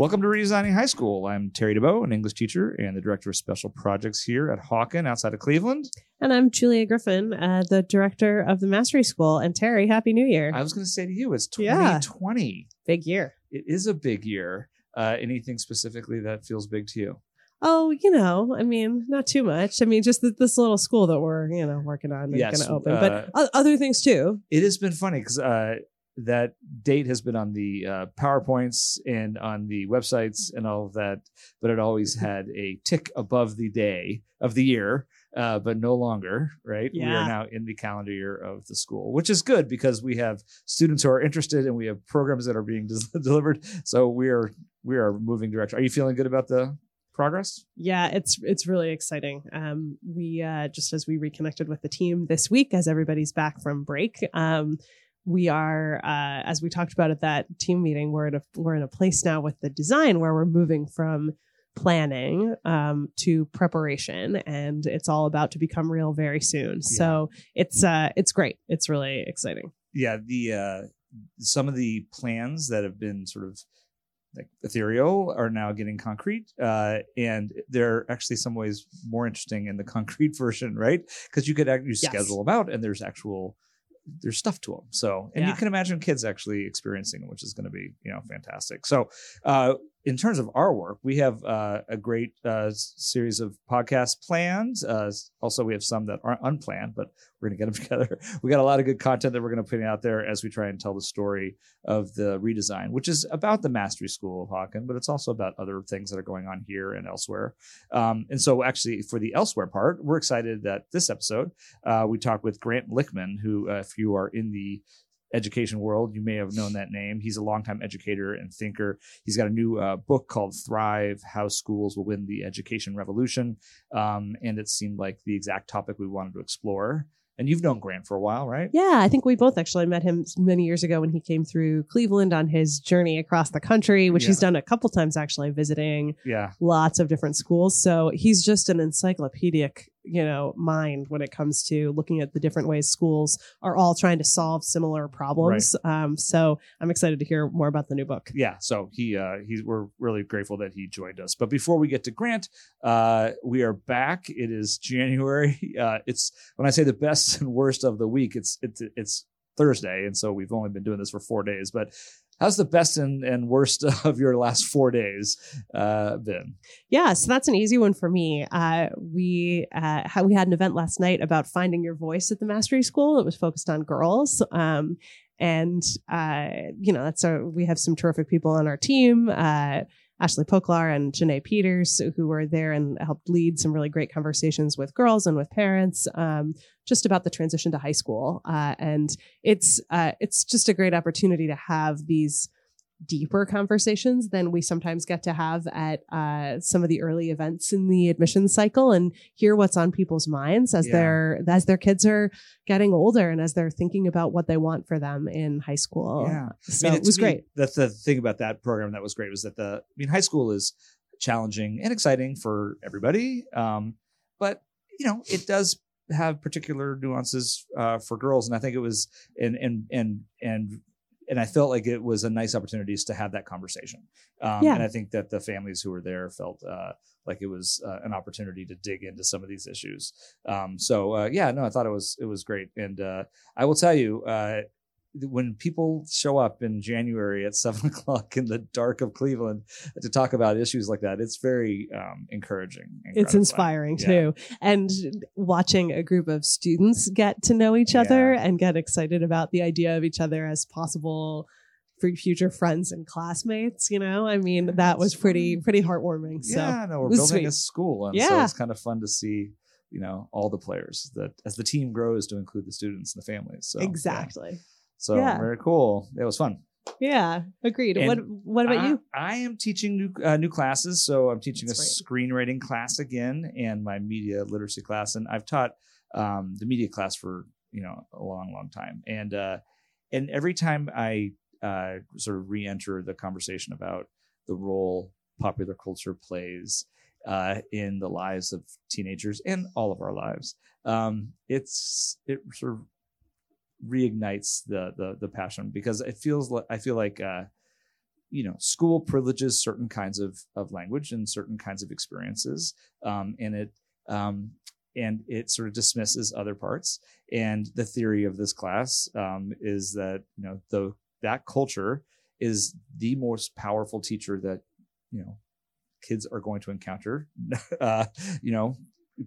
Welcome to Redesigning High School. I'm Terry DeBow, an English teacher and the director of special projects here at Hawken outside of Cleveland. And I'm Julia Griffin, uh, the director of the Mastery School. And Terry, Happy New Year. I was going to say to you, it's Yeah. 2020. Big year. It is a big year. Uh, anything specifically that feels big to you? Oh, you know, I mean, not too much. I mean, just th- this little school that we're, you know, working on and Yes, going to open, uh, but other things too. It has been funny because uh, that date has been on the uh, PowerPoints and on the websites and all of that, but it always had a tick above the day of the year. Uh, but no longer, right? We are now in the calendar year of the school, which is good because we have students who are interested and we have programs that are being des- delivered. So we are we are moving direction. Are you feeling good about the progress? Yeah, it's it's really exciting. Um, we uh, just as we reconnected with the team this week, as everybody's back from break, um, we are uh, as we talked about at that team meeting, we're in a we're in a place now with the design where we're moving from planning um, to preparation, and it's all about to become real very soon. So it's uh, it's great. It's really exciting. yeah the uh some of the plans that have been sort of like ethereal are now getting concrete uh and they're actually some ways more interesting in the concrete version right because you could you Yes. schedule them out and there's actual there's stuff to them so and you can imagine kids actually experiencing them which is going to be you know fantastic. So uh in terms of our work, we have uh, a great uh, series of podcasts planned. Uh, also, we have some that aren't unplanned, but we're going to get them together. We got a lot of good content that we're going to put out there as we try and tell the story of the redesign, which is about the Mastery School of Hawken, but it's also about other things that are going on here and elsewhere. Um, and so, actually, for the elsewhere part, we're excited that this episode uh, we talked with Grant Lichtman, who, uh, if you are in the education world, you may have known that name. He's a longtime educator and thinker. He's got a new uh, book called Thrive How Schools Will Win the Education Revolution. Um, and it seemed like the exact topic we wanted to explore. And you've known Grant for a while, right? Yeah, I think we both actually met him many years ago when he came through Cleveland on his journey across the country, which he's done a couple times actually, visiting Yeah. lots of different schools. So he's just an encyclopedic, you know, mind when it comes to looking at the different ways schools are all trying to solve similar problems. Um, so I'm excited to hear more about the new book. yeah so he uh he's we're really grateful that he joined us. But before we get to grant uh we are back. It is january. Uh it's when i say the best and worst of the week it's it's it's thursday and so we've only been doing this for four days. But how's the best and, and worst of your last four days uh been Yeah, so that's an easy one for me. Uh, we uh, we had an event last night about finding your voice at the Mastery School. It was focused on girls, um, and uh, you know that's a, we have some terrific people on our team. Ashley Poklar and Janae Peters, who were there and helped lead some really great conversations with girls and with parents, um, just about the transition to high school. Uh, and it's uh, it's just a great opportunity to have these deeper conversations than we sometimes get to have at uh, some of the early events in the admissions cycle and hear what's on people's minds as Yeah. their as their kids are getting older and as they're thinking about what they want for them in high school. Yeah. So I mean, it was me, great. That's the thing about that program that was great was that the I mean high school is challenging and exciting for everybody. Um, but you know, it does have particular nuances uh, for girls, and I think it was and and and and and I felt like it was a nice opportunity to have that conversation. Um, Yeah. And I think that the families who were there felt uh, like it was uh, an opportunity to dig into some of these issues. Um, so uh, yeah, no, I thought it was it was great, and uh, I will tell you. When people show up in January at seven o'clock in the dark of Cleveland to talk about issues like that, it's very um, encouraging. It's inspiring Yeah. too. And watching a group of students get to know each other Yeah. and get excited about the idea of each other as possible for future friends and classmates, you know? I mean, Yeah, that was pretty pretty heartwarming. So yeah, no, we're building a school, and so it's kind of fun to see, you know, all the players that as the team grows to include the students and the families. So yeah. exactly. So Yeah. very cool. It was fun. Yeah, agreed. And what what about I, you? I am teaching new uh, new classes, so I'm teaching That's a screenwriting class again and my media literacy class, and I've taught um, the media class for you know a long, long time, and uh, and every time I uh, sort of re-enter the conversation about the role popular culture plays uh, in the lives of teenagers and all of our lives, um, it's it sort of reignites the the the passion because it feels like I feel like uh, you know, school privileges certain kinds of of language and certain kinds of experiences, um, and it um, and it sort of dismisses other parts. And the theory of this class um, is that you know the that culture is the most powerful teacher that you know kids are going to encounter. uh, you know,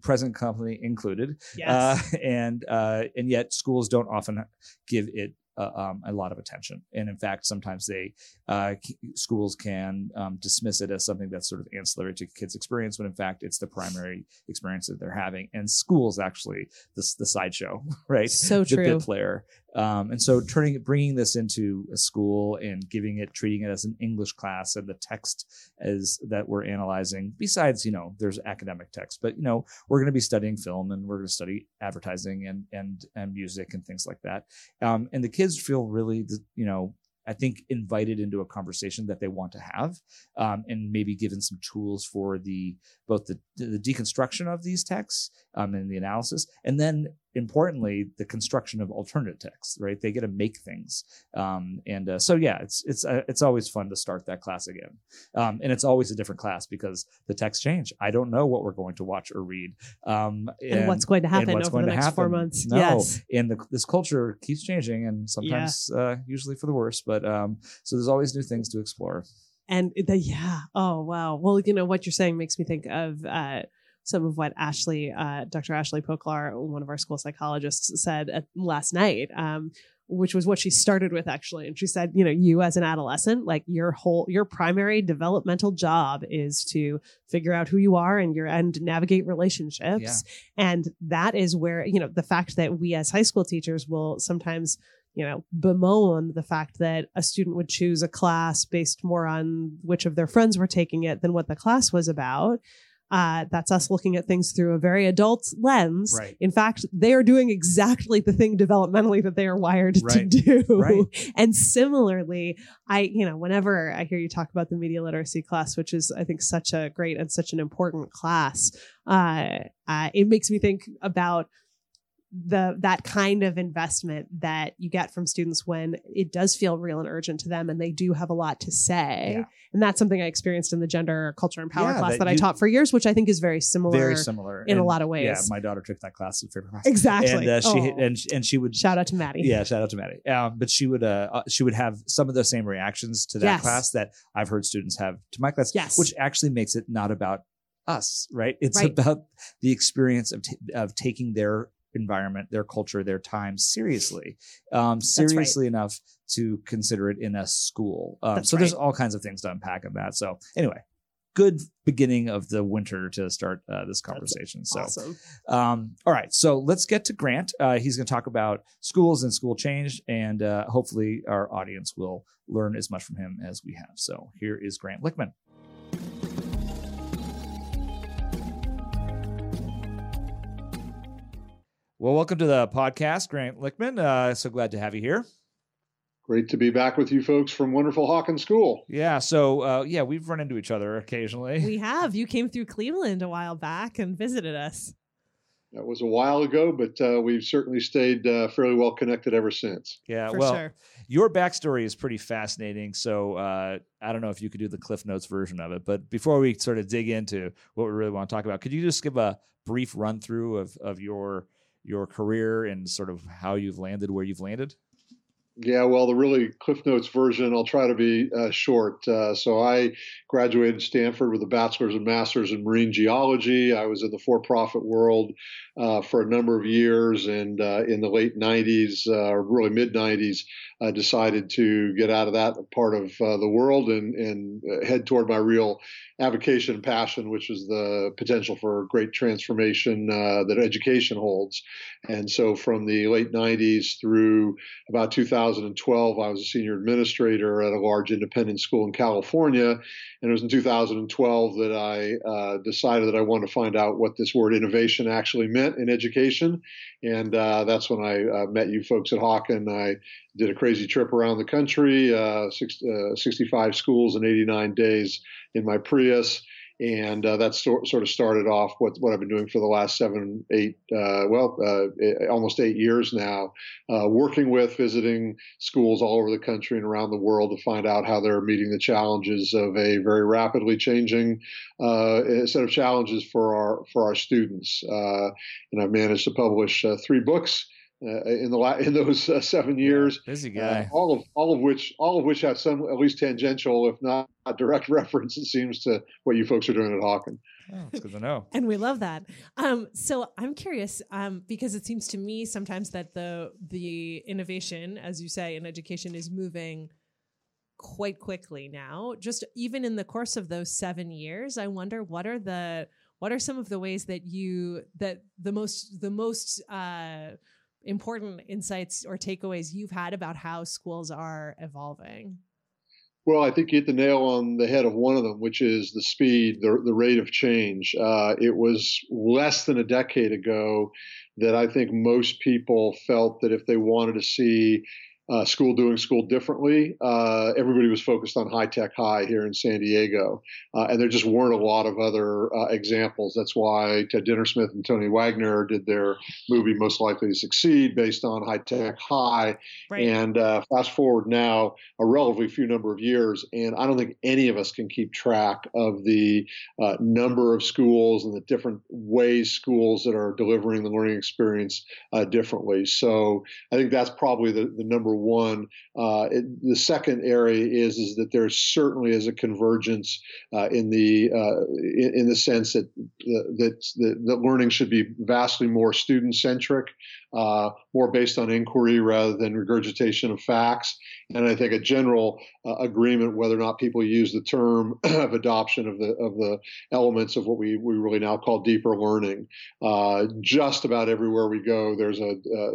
present company included. Yes. Uh, and uh, and yet schools don't often give it uh, um, a lot of attention. And in fact, sometimes they uh, schools can um, dismiss it as something that's sort of ancillary to kids' experience, when in fact it's the primary experience that they're having. And schools actually the the sideshow, right? So the true. bit player. Um, and so turning bringing this into a school and giving it treating it as an english class and the text as that we're analyzing besides you know there's academic text but you know we're going to be studying film and we're going to study advertising and and and music and things like that. Um, and the kids feel really you know I think invited into a conversation that they want to have, um, and maybe given some tools for the both the, the deconstruction of these texts um, and the analysis, and then importantly the construction of alternative texts. Right, they get to make things, um, and uh, so yeah, it's it's uh, it's always fun to start that class again, um, and it's always a different class because the texts change. I don't know what we're going to watch or read, um, and, and, what's going to happen over the next four months. No, yes, and the, this culture keeps changing, and sometimes yeah. uh, usually for the worse. But um, so there's always new things to explore. And the, yeah, oh wow. Well, you know what you're saying makes me think of uh, some of what Ashley, uh, Dr. Ashley Poklar, one of our school psychologists, said at, last night. Um, which was what she started with actually and she said you know you as an adolescent like your whole your primary developmental job is to figure out who you are and your and navigate relationships yeah. and that is where you know the fact that we as high school teachers will sometimes you know, bemoan the fact that a student would choose a class based more on which of their friends were taking it than what the class was about. Uh, that's us looking at things through a very adult lens. Right. In fact, they are doing exactly the thing developmentally that they are wired right. to do. Right. And similarly, I, you know, whenever I hear you talk about the media literacy class, which is, I think, such a great and such an important class, uh, uh, it makes me think about the that kind of investment that you get from students when it does feel real and urgent to them and they do have a lot to say yeah. and that's something i experienced in the gender culture and power Yeah, class that that, i taught for years which i think is very similar Very similar in a lot of ways. Yeah, my daughter took that class as favorite class. exactly And uh, she Oh. and and she would shout out to maddie yeah shout out to Maddie. Um, but she would uh, uh, she would have some of the same reactions to that Yes. class that I've heard students have to my class. Yes. which actually makes it not about us, right? It's Right. about the experience of t- of taking their environment, their culture, their time seriously, um, right. seriously enough to consider it in a school. Um, That's so there's all kinds of things to unpack in that. So anyway, good beginning of the winter to start uh, this conversation. So. awesome Um, all right, so let's get to Grant. Uh, he's going to talk about schools and school change, and uh, hopefully our audience will learn as much from him as we have. So here is Grant Lichtman. Well, welcome to the podcast, Grant Lichtman. Uh, so glad to have you here. Great to be back with you folks from wonderful Hawken School. Yeah, so uh, yeah, we've run into each other occasionally. We have. You came through Cleveland a while back and visited us. That was a while ago, but uh, we've certainly stayed uh, fairly well connected ever since. yeah, for well, sure. your backstory is pretty fascinating. So uh, I don't know if you could do the Cliff Notes version of it, but before we sort of dig into what we really want to talk about, could you just give a brief run through of of your your career and sort of how you've landed where you've landed? Yeah, well, the really Cliff Notes version, I'll try to be uh, short. Uh, so I graduated Stanford with a bachelor's and master's in marine geology. I was in the for-profit world uh, for a number of years, and uh, in the late '90s, uh, really mid '90s, I decided to get out of that part of uh, the world and and head toward my real avocation and passion, which is the potential for great transformation that education holds. And so, from the late '90s through about 2012, I was a senior administrator at a large independent school in California. And it was in 2012 that I uh, decided that I wanted to find out what this word innovation actually meant in education. And uh, that's when I uh, met you folks at Hawken. I did a crazy trip around the country, uh, six, uh, 65 schools in 89 days in my Prius. And uh, that sort of started off what what I've been doing for the last seven, eight, uh, well, uh, almost eight years now, uh, working with, visiting schools all over the country and around the world to find out how they're meeting the challenges of a very rapidly changing uh, set of challenges for our for our students. Uh, and I've managed to publish three books uh, in the in those uh, seven years. Busy guy. Uh, all of all of which all of which have some at least tangential, if not direct reference, it seems to what you folks are doing at Hawken. Oh, that's good to know. and we love that. Um, so I'm curious um, because it seems to me sometimes that the the innovation, as you say, in education is moving quite quickly now. Just even in the course of those seven years, I wonder what are the what are some of the ways that you that the most the most uh, important insights or takeaways you've had about how schools are evolving? Well, I think you hit the nail on the head of one of them, which is the speed, the, the rate of change. Uh, it was less than a decade ago that I think most people felt that if they wanted to see uh, school doing school differently. Uh, everybody was focused on high tech high here in San Diego, uh, and there just weren't a lot of other uh, examples. That's why Ted Dintersmith and Tony Wagner did their movie Most Likely to Succeed based on high tech high. Right. And uh, fast forward now a relatively few number of years, and I don't think any of us can keep track of the uh, number of schools and the different ways schools that are delivering the learning experience differently. So I think that's probably the, the number one. Uh, it, the second area is is that there certainly is a convergence uh, in the uh, in, in, the sense that that the, learning should be vastly more student centric, uh, more based on inquiry rather than regurgitation of facts. And I think a general uh, agreement whether or not people use the term of adoption of the of the elements of what we, we really now call deeper learning. Uh, just about everywhere we go, there's a, a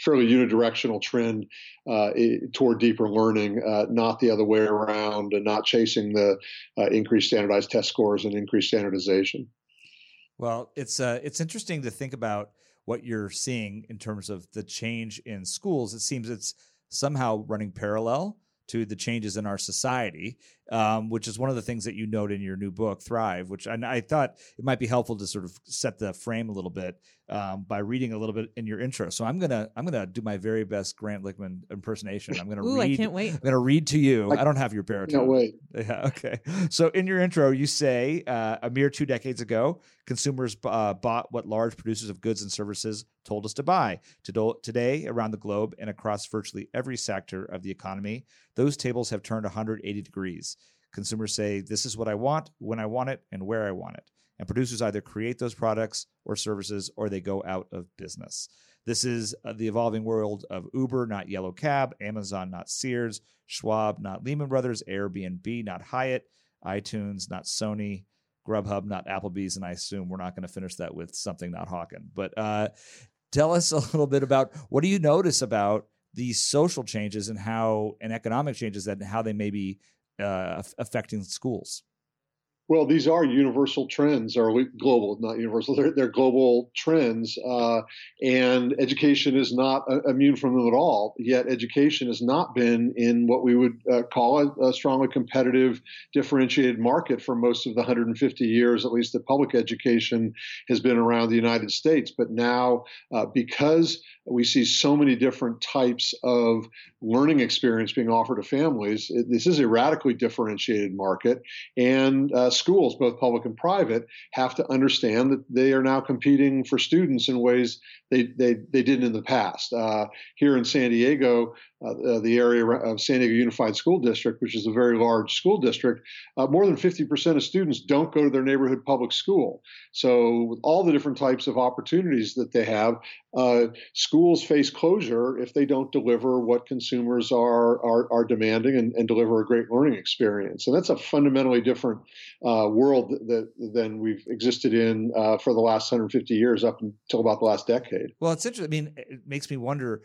fairly unidirectional trend uh, toward deeper learning, uh, not the other way around, and not chasing the uh, increased standardized test scores and increased standardization. Well, it's it's interesting to think about what you're seeing in terms of the change in schools. It seems it's somehow running parallel to the changes in our society, um, which is one of the things that you note in your new book, Thrive. Which I, I thought it might be helpful to sort of set the frame a little bit um, by reading a little bit in your intro. So I'm gonna I'm gonna do my very best Grant Lichtman impersonation. I'm gonna Ooh, read. I can't wait. I'm gonna read to you. I, I don't have your baritone. Can't wait. Yeah. Okay. So in your intro, you say uh, a mere two decades ago, consumers uh, bought what large producers of goods and services told us to buy. Today, around the globe and across virtually every sector of the economy, those tables have turned 180 degrees. Consumers say, This is what I want, when I want it, and where I want it and producers either create those products or services or they go out of business. This is uh, the evolving world of Uber, not Yellow Cab, Amazon, not Sears, Schwab, not Lehman Brothers, Airbnb, not Hyatt, iTunes, not Sony, Grubhub, not Applebee's, and I assume we're not going to finish that with something not Hawken. But uh, tell us a little bit about what do you notice about these social changes and how and economic changes that how they may be uh, affecting schools. Well, these are universal trends, or global, not universal. They're, they're global trends, uh, and education is not uh, immune from them at all. Yet, education has not been in what we would uh, call a, a, strongly competitive, differentiated market for most of the 150 years, at least that public education has been around the United States. But now, uh, because we see so many different types of learning experience being offered to families. It, this is a radically differentiated market, and uh, schools, both public and private, have to understand that they are now competing for students in ways they they, they didn't in the past. Uh, here in San Diego, uh the area of San Diego Unified School District, which is a very large school district, uh, more than 50% of students don't go to their neighborhood public school. So, with all the different types of opportunities that they have, uh, schools face closure if they don't deliver what consumers are are, are demanding and, and, deliver a great learning experience. And that's a fundamentally different uh, world that, than we've existed in uh, for the last 150 years up until about the last decade. Well, it's interesting. I mean, it makes me wonder,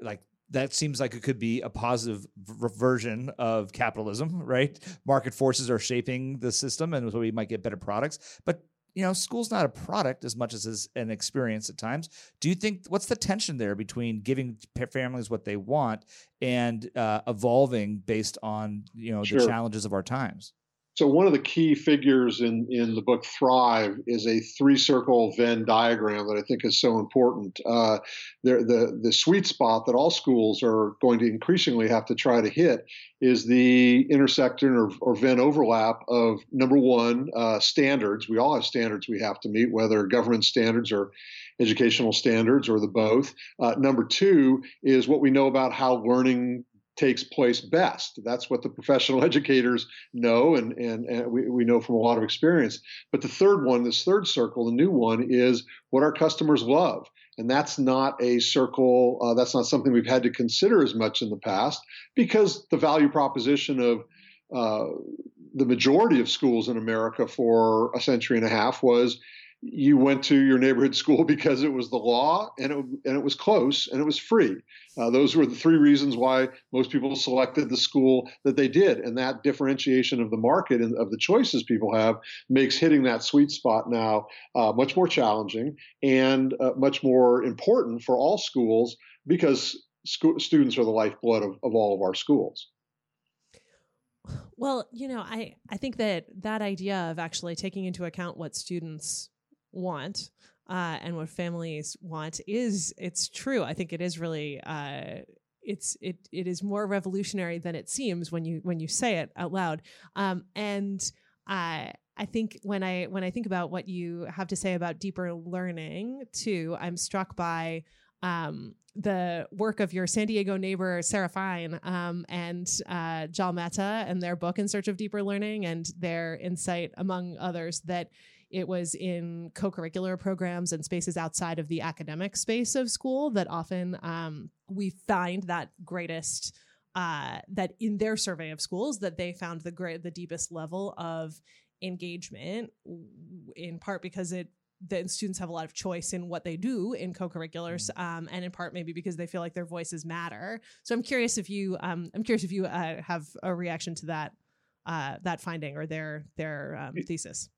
like that seems like it could be a positive v- version of capitalism, right? Market forces are shaping the system, and so we might get better products. But you know, school's not a product as much as is an experience at times. Do you think what's the tension there between giving families what they want and uh, evolving based on you know sure. the challenges of our times? So one of the key figures in, in the book Thrive is a three circle Venn diagram that I think is so important. Uh, the, the sweet spot that all schools are going to increasingly have to try to hit is the intersection or, or Venn overlap of number one, uh, standards. We all have standards we have to meet, whether government standards or educational standards or the both. Uh, number two is what we know about how learning takes place best. That's what the professional educators know, and, and, and, we, we know from a lot of experience. But the third one, this third circle, the new one, is what our customers love. And that's not a circle, uh, that's not something we've had to consider as much in the past because the value proposition of uh, the majority of schools in America for a century and a half was you went to your neighborhood school because it was the law and it, and it was close and it was free. Uh, those were the three reasons why most people selected the school that they did. And that differentiation of the market and of the choices people have makes hitting that sweet spot now uh, much more challenging and uh, much more important for all schools because students are the lifeblood of, of all of our schools. Well, you know, I, I think that that idea of actually taking into account what students want uh, and what families want is it's true. I think it is really uh, it's it it is more revolutionary than it seems when you when you say it out loud. Um, and I I think when I when I think about what you have to say about deeper learning too, I'm struck by um, the work of your San Diego neighbor Sarah Fine um, and uh, Jal Mehta and their book In Search of Deeper Learning and their insight, among others, that it was in co-curricular programs and spaces outside of the academic space of school that often um, we find that greatest uh, that in their survey of schools that they found the great the deepest level of engagement in part because it the students have a lot of choice in what they do in co-curriculars mm. um, and in part maybe because they feel like their voices matter so i'm curious if you um, i'm curious if you uh, have a reaction to that uh, that finding or their their um, thesis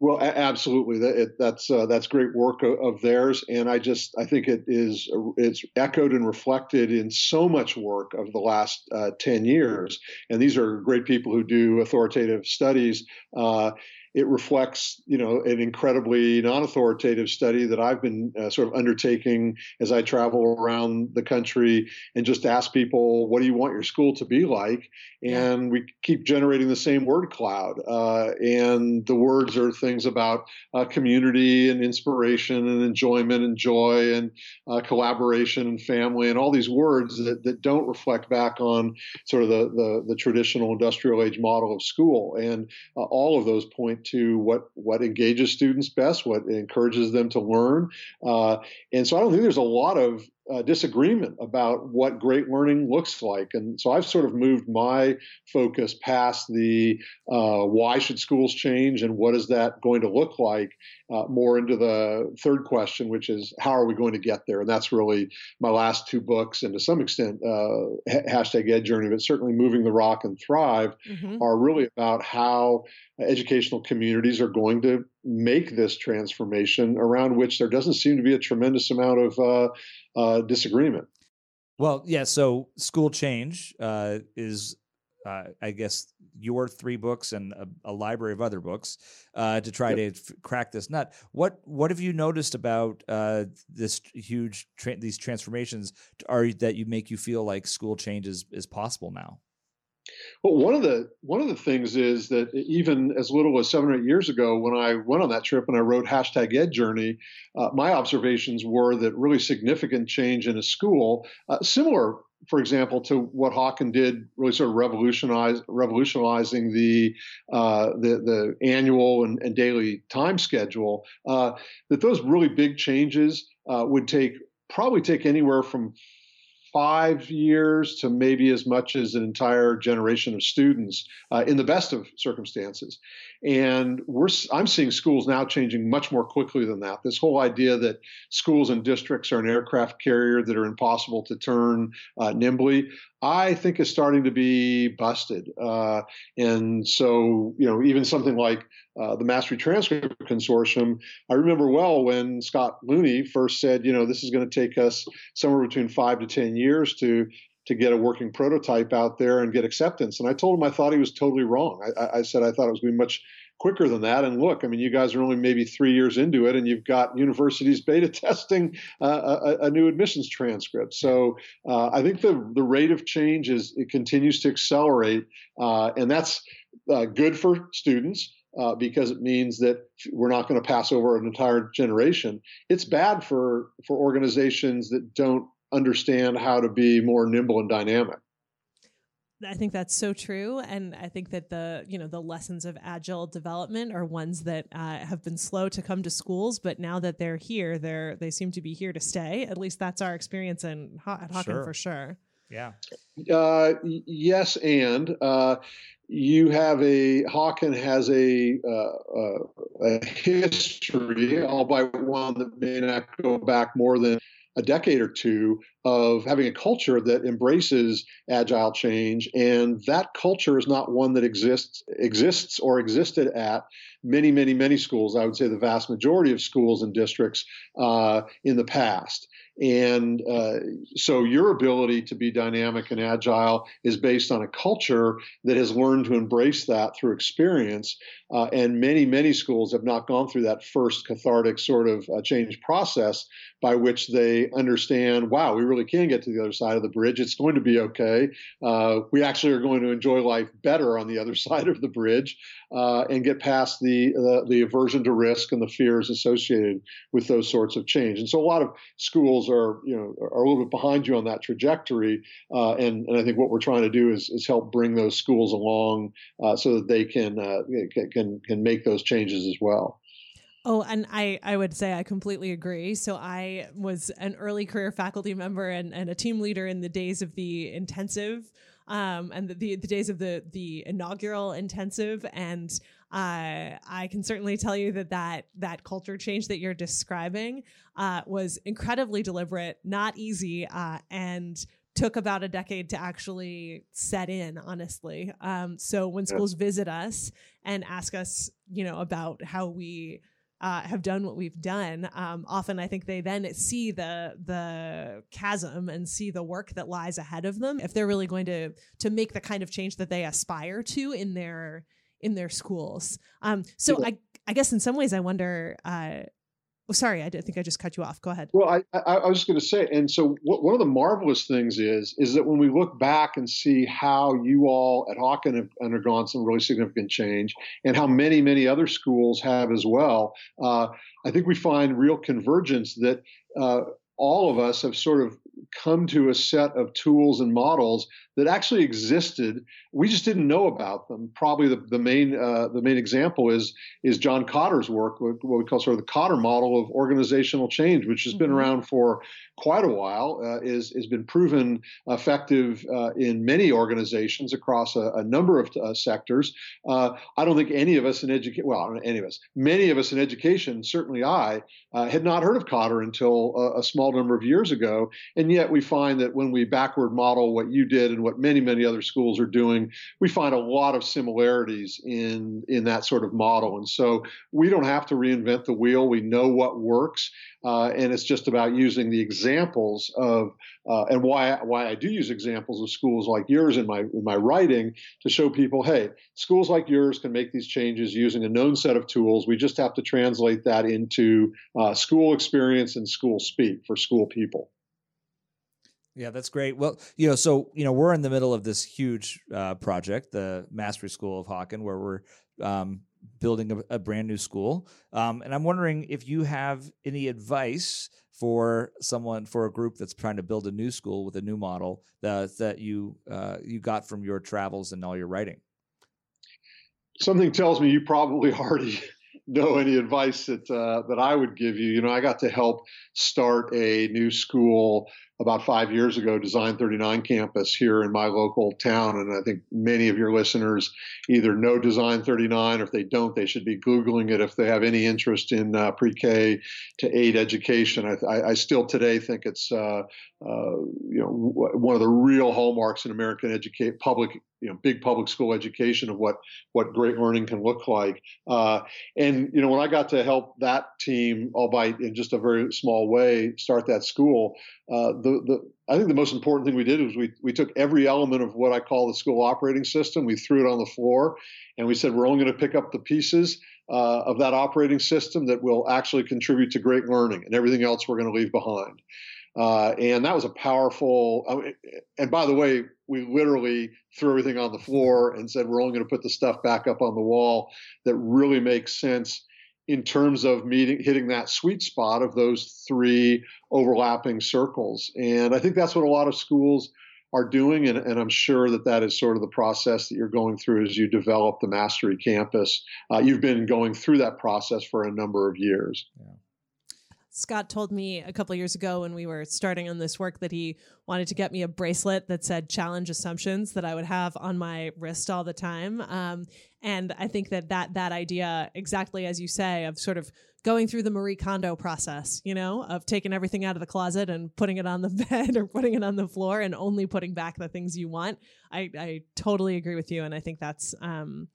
well, absolutely. That, it, that's uh, that's great work of, of, theirs, and I just I think it is it's echoed and reflected in so much work of the last uh, ten years. And these are great people who do authoritative studies. Uh, it reflects, you know, an incredibly non-authoritative study that I've been uh, sort of undertaking as I travel around the country and just ask people, "What do you want your school to be like?" And we keep generating the same word cloud, uh, and the words are things about uh, community and inspiration and enjoyment and joy and uh, collaboration and family and all these words that, that don't reflect back on sort of the the, the traditional industrial age model of school. And uh, all of those point to what what engages students best, what encourages them to learn. Uh, and so I don't think there's a lot of uh, disagreement about what great learning looks like. And so I've sort of moved my focus past the uh, why should schools change and what is that going to look like uh, more into the third question, which is how are we going to get there? And that's really my last two books, and to some extent, uh, hashtag Ed Journey, but certainly Moving the Rock and Thrive mm-hmm. are really about how educational communities are going to make this transformation around which there doesn't seem to be a tremendous amount of uh, uh, disagreement. Well, yeah. So school change uh, is, uh, I guess, your three books and a, a library of other books uh, to try yep. to f- crack this nut. What What have you noticed about uh, this huge tra- these transformations? Are that you make you feel like school change is is possible now? Well, one of the one of the things is that even as little as seven or eight years ago, when I went on that trip and I wrote hashtag Ed Journey, uh, my observations were that really significant change in a school, uh, similar, for example, to what Hawken did, really sort of revolutionize revolutionizing the uh, the, the annual and, and, daily time schedule. Uh, that those really big changes uh, would take probably take anywhere from five years to maybe as much as an entire generation of students uh, in the best of circumstances. And we're, I'm seeing schools now changing much more quickly than that. This whole idea that schools and districts are an aircraft carrier that are impossible to turn uh, nimbly, I think is starting to be busted. Uh, and so, you know, even something like uh, the Mastery Transcript Consortium, I remember well when Scott Looney first said, you know, this is going to take us somewhere between five to 10 years to to get a working prototype out there and get acceptance. And I told him I thought he was totally wrong. I, I said I thought it was going to be much quicker than that. And look, I mean, you guys are only maybe three years into it, and you've got universities beta testing uh, a, a, new admissions transcript. So uh, I think the the rate of change is it continues to accelerate, uh, and that's uh, good for students. Uh, because it means that we're not going to pass over an entire generation. It's bad for for organizations that don't understand how to be more nimble and dynamic. I think that's so true, and I think that the you know the lessons of agile development are ones that uh, have been slow to come to schools, but now that they're here, they're they seem to be here to stay. At least that's our experience in at Hawken sure. for sure. Yeah. Uh, yes, and uh, you have a Hawken has a, uh, uh, a history, albeit one that may not go back more than a decade or two of having a culture that embraces agile change and that culture is not one that exists exists or existed at many many many schools i would say the vast majority of schools and districts uh, in the past and uh, so your ability to be dynamic and agile is based on a culture that has learned to embrace that through experience. Uh, and many, many schools have not gone through that first cathartic sort of uh, change process by which they understand, wow, we really can get to the other side of the bridge. It's going to be okay. Uh, we actually are going to enjoy life better on the other side of the bridge uh, and get past the, uh, the aversion to risk and the fears associated with those sorts of change. And so a lot of schools are you know are a little bit behind you on that trajectory, uh, and and I think what we're trying to do is is help bring those schools along uh, so that they can, uh, can can make those changes as well. Oh, and I, I would say I completely agree. So I was an early career faculty member and, and a team leader in the days of the intensive um, and the, the, the, days of the, the inaugural intensive. And uh, I can certainly tell you that that, that culture change that you're describing uh, was incredibly deliberate, not easy, uh, and took about a decade to actually set in honestly um, so when schools visit us and ask us you know about how we uh, have done what we've done, um, often I think they then see the the chasm and see the work that lies ahead of them if they're really going to to make the kind of change that they aspire to in their in their schools. Um, so I I guess in some ways I wonder uh, Oh, sorry, I think I just cut you off. Go ahead. Well, I, I, I was just going to say, and so what, one of the marvelous things is, is that when we look back and see how you all at Hawken have undergone some really significant change, and how many, many other schools have as well, uh, I think we find real convergence that uh, all of us have sort of come to a set of tools and models that actually existed. We just didn't know about them. Probably the, the main uh, the main example is is John Kotter's work, what we call sort of the Kotter model of organizational change, which has mm-hmm. been around for quite a while. Uh, is has been proven effective uh, in many organizations across a, a number of uh, sectors. Uh, I don't think any of us in education, well, any of us, many of us in education, certainly I, uh, had not heard of Kotter until a, a small number of years ago, and yet we find that when we backward model what you did and what many, many other schools are doing, we find a lot of similarities in, in that sort of model. And so we don't have to reinvent the wheel. We know what works. Uh, and it's just about using the examples of uh, and why why I do use examples of schools like yours in my in my writing to show people, hey, schools like yours can make these changes using a known set of tools. We just have to translate that into uh, school experience and school speak for school people. Yeah, that's great. Well, you know, so you know, we're in the middle of this huge uh, project, the Mastery School of Hawken, where we're um, building a, a, brand new school. Um, and I'm wondering if you have any advice for someone, for a group that's trying to build a new school with a new model that that you uh, you got from your travels and all your writing. Something tells me you probably already know any advice that uh, that I would give you. You know, I got to help start a new school about five years ago, Design 39 campus here in my local town. And I think many of your listeners either know Design 39 or if they don't, they should be Googling it if they have any interest in uh, pre K to 8 education. I, I, I, still today think it's uh, uh, you know one of the real hallmarks in American educate public you know big public school education of what what great learning can look like. Uh, and you know when I got to help that team, albeit in just a very small way, start that school, uh, the, the I think the most important thing we did was we, we took every element of what I call the school operating system, we threw it on the floor, and we said we're only going to pick up the pieces uh, of that operating system that will actually contribute to great learning, and everything else we're going to leave behind. Uh, and that was a powerful. And by the way, we literally threw everything on the floor and said we're only going to put the stuff back up on the wall that really makes sense in terms of meeting hitting that sweet spot of those three overlapping circles. And I think that's what a lot of schools are doing, and, and, I'm sure that that is sort of the process that you're going through as you develop the Mastery Campus. Uh, you've been going through that process for a number of years. Yeah. Scott told me a couple years ago when we were starting on this work that he wanted to get me a bracelet that said challenge assumptions that I would have on my wrist all the time. Um, and I think that, that that idea, exactly as you say, of sort of going through the Marie Kondo process, you know, of taking everything out of the closet and putting it on the bed or putting it on the floor and only putting back the things you want. I, I totally agree with you. And I think that's, um,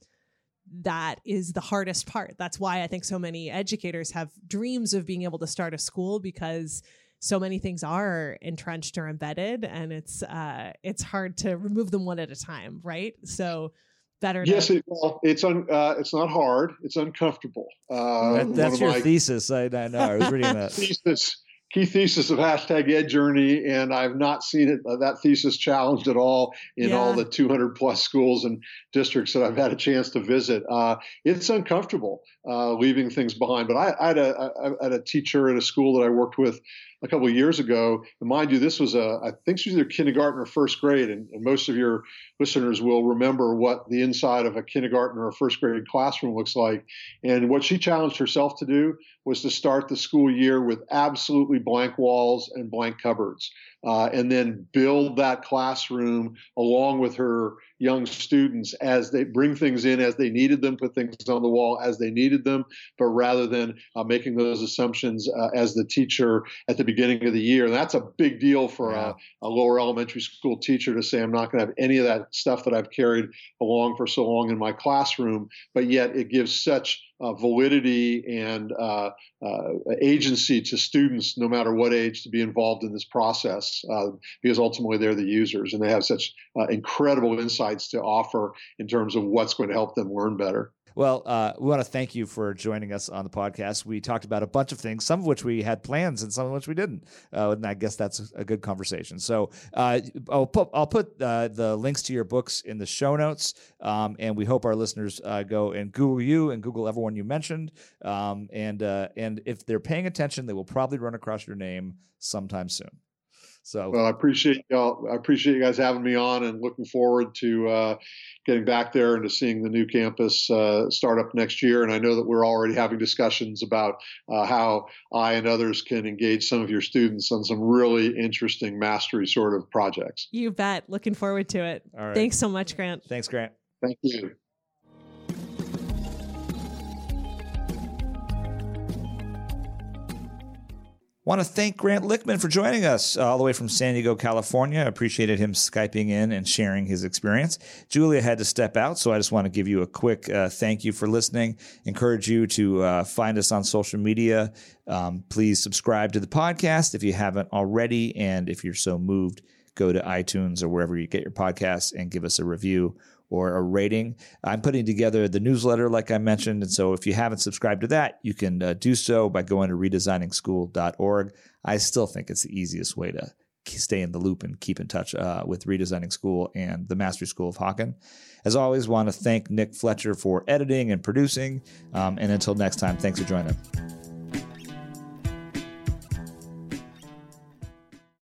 that is the hardest part. That's why I think so many educators have dreams of being able to start a school because so many things are entrenched or embedded and it's uh it's hard to remove them one at a time, right? So better yes to- it, well, it's un, uh, it's not hard it's uncomfortable uh, that, that's your thesis I, I know i was reading that thesis key thesis of hashtag ed journey and i've not seen it uh, that thesis challenged at all in yeah. all the 200 plus schools and districts that i've had a chance to visit uh, it's uncomfortable uh, leaving things behind but I, I, had a, I, had a teacher at a school that i worked with a couple of years ago. And mind you, this was a, I think she was either kindergarten or first grade. And, and, most of your listeners will remember what the inside of a kindergarten or a first grade classroom looks like. And what she challenged herself to do was to start the school year with absolutely blank walls and blank cupboards, uh, and then build that classroom along with her young students as they bring things in as they needed them, put things on the wall as they needed them, but rather than uh, making those assumptions uh, as the teacher at the beginning of the year. And that's a big deal for yeah. a, a, lower elementary school teacher to say, I'm not going to have any of that stuff that I've carried along for so long in my classroom, but yet it gives such uh, validity and uh, uh, agency to students, no matter what age, to be involved in this process uh, because ultimately they're the users and they have such uh, incredible insights to offer in terms of what's going to help them learn better. Well, uh, we want to thank you for joining us on the podcast. We talked about a bunch of things, some of which we had plans and some of which we didn't. Uh, and I guess that's a good conversation. So uh, I'll put, I'll put uh, the links to your books in the show notes. Um, and we hope our listeners uh, go and Google you and Google everyone you mentioned. Um, and, uh, and if they're paying attention, they will probably run across your name sometime soon. So well, I appreciate y'all. I appreciate you guys having me on, and looking forward to uh, getting back there and to seeing the new campus uh, start up next year. And I know that we're already having discussions about uh, how I and others can engage some of your students on some really interesting mastery sort of projects. You bet. Looking forward to it. Thanks so much, Grant. Thanks, Grant. Thank you. Want to thank Grant Lichtman for joining us uh, all the way from San Diego, California. I Appreciated him Skyping in and sharing his experience. Julia had to step out, so I just want to give you a quick uh, thank you for listening. Encourage you to uh, find us on social media. Um, please subscribe to the podcast if you haven't already. And if you're so moved, go to iTunes or wherever you get your podcasts and give us a review or a rating. I'm putting together the newsletter, like I mentioned. And so if you haven't subscribed to that, you can uh, do so by going to redesigningschool.org. I still think it's the easiest way to stay in the loop and keep in touch uh, with Redesigning School and the Mastery School of Hawken. As always, want to thank Nick Fletcher for editing and producing. Um, and until next time, thanks for joining.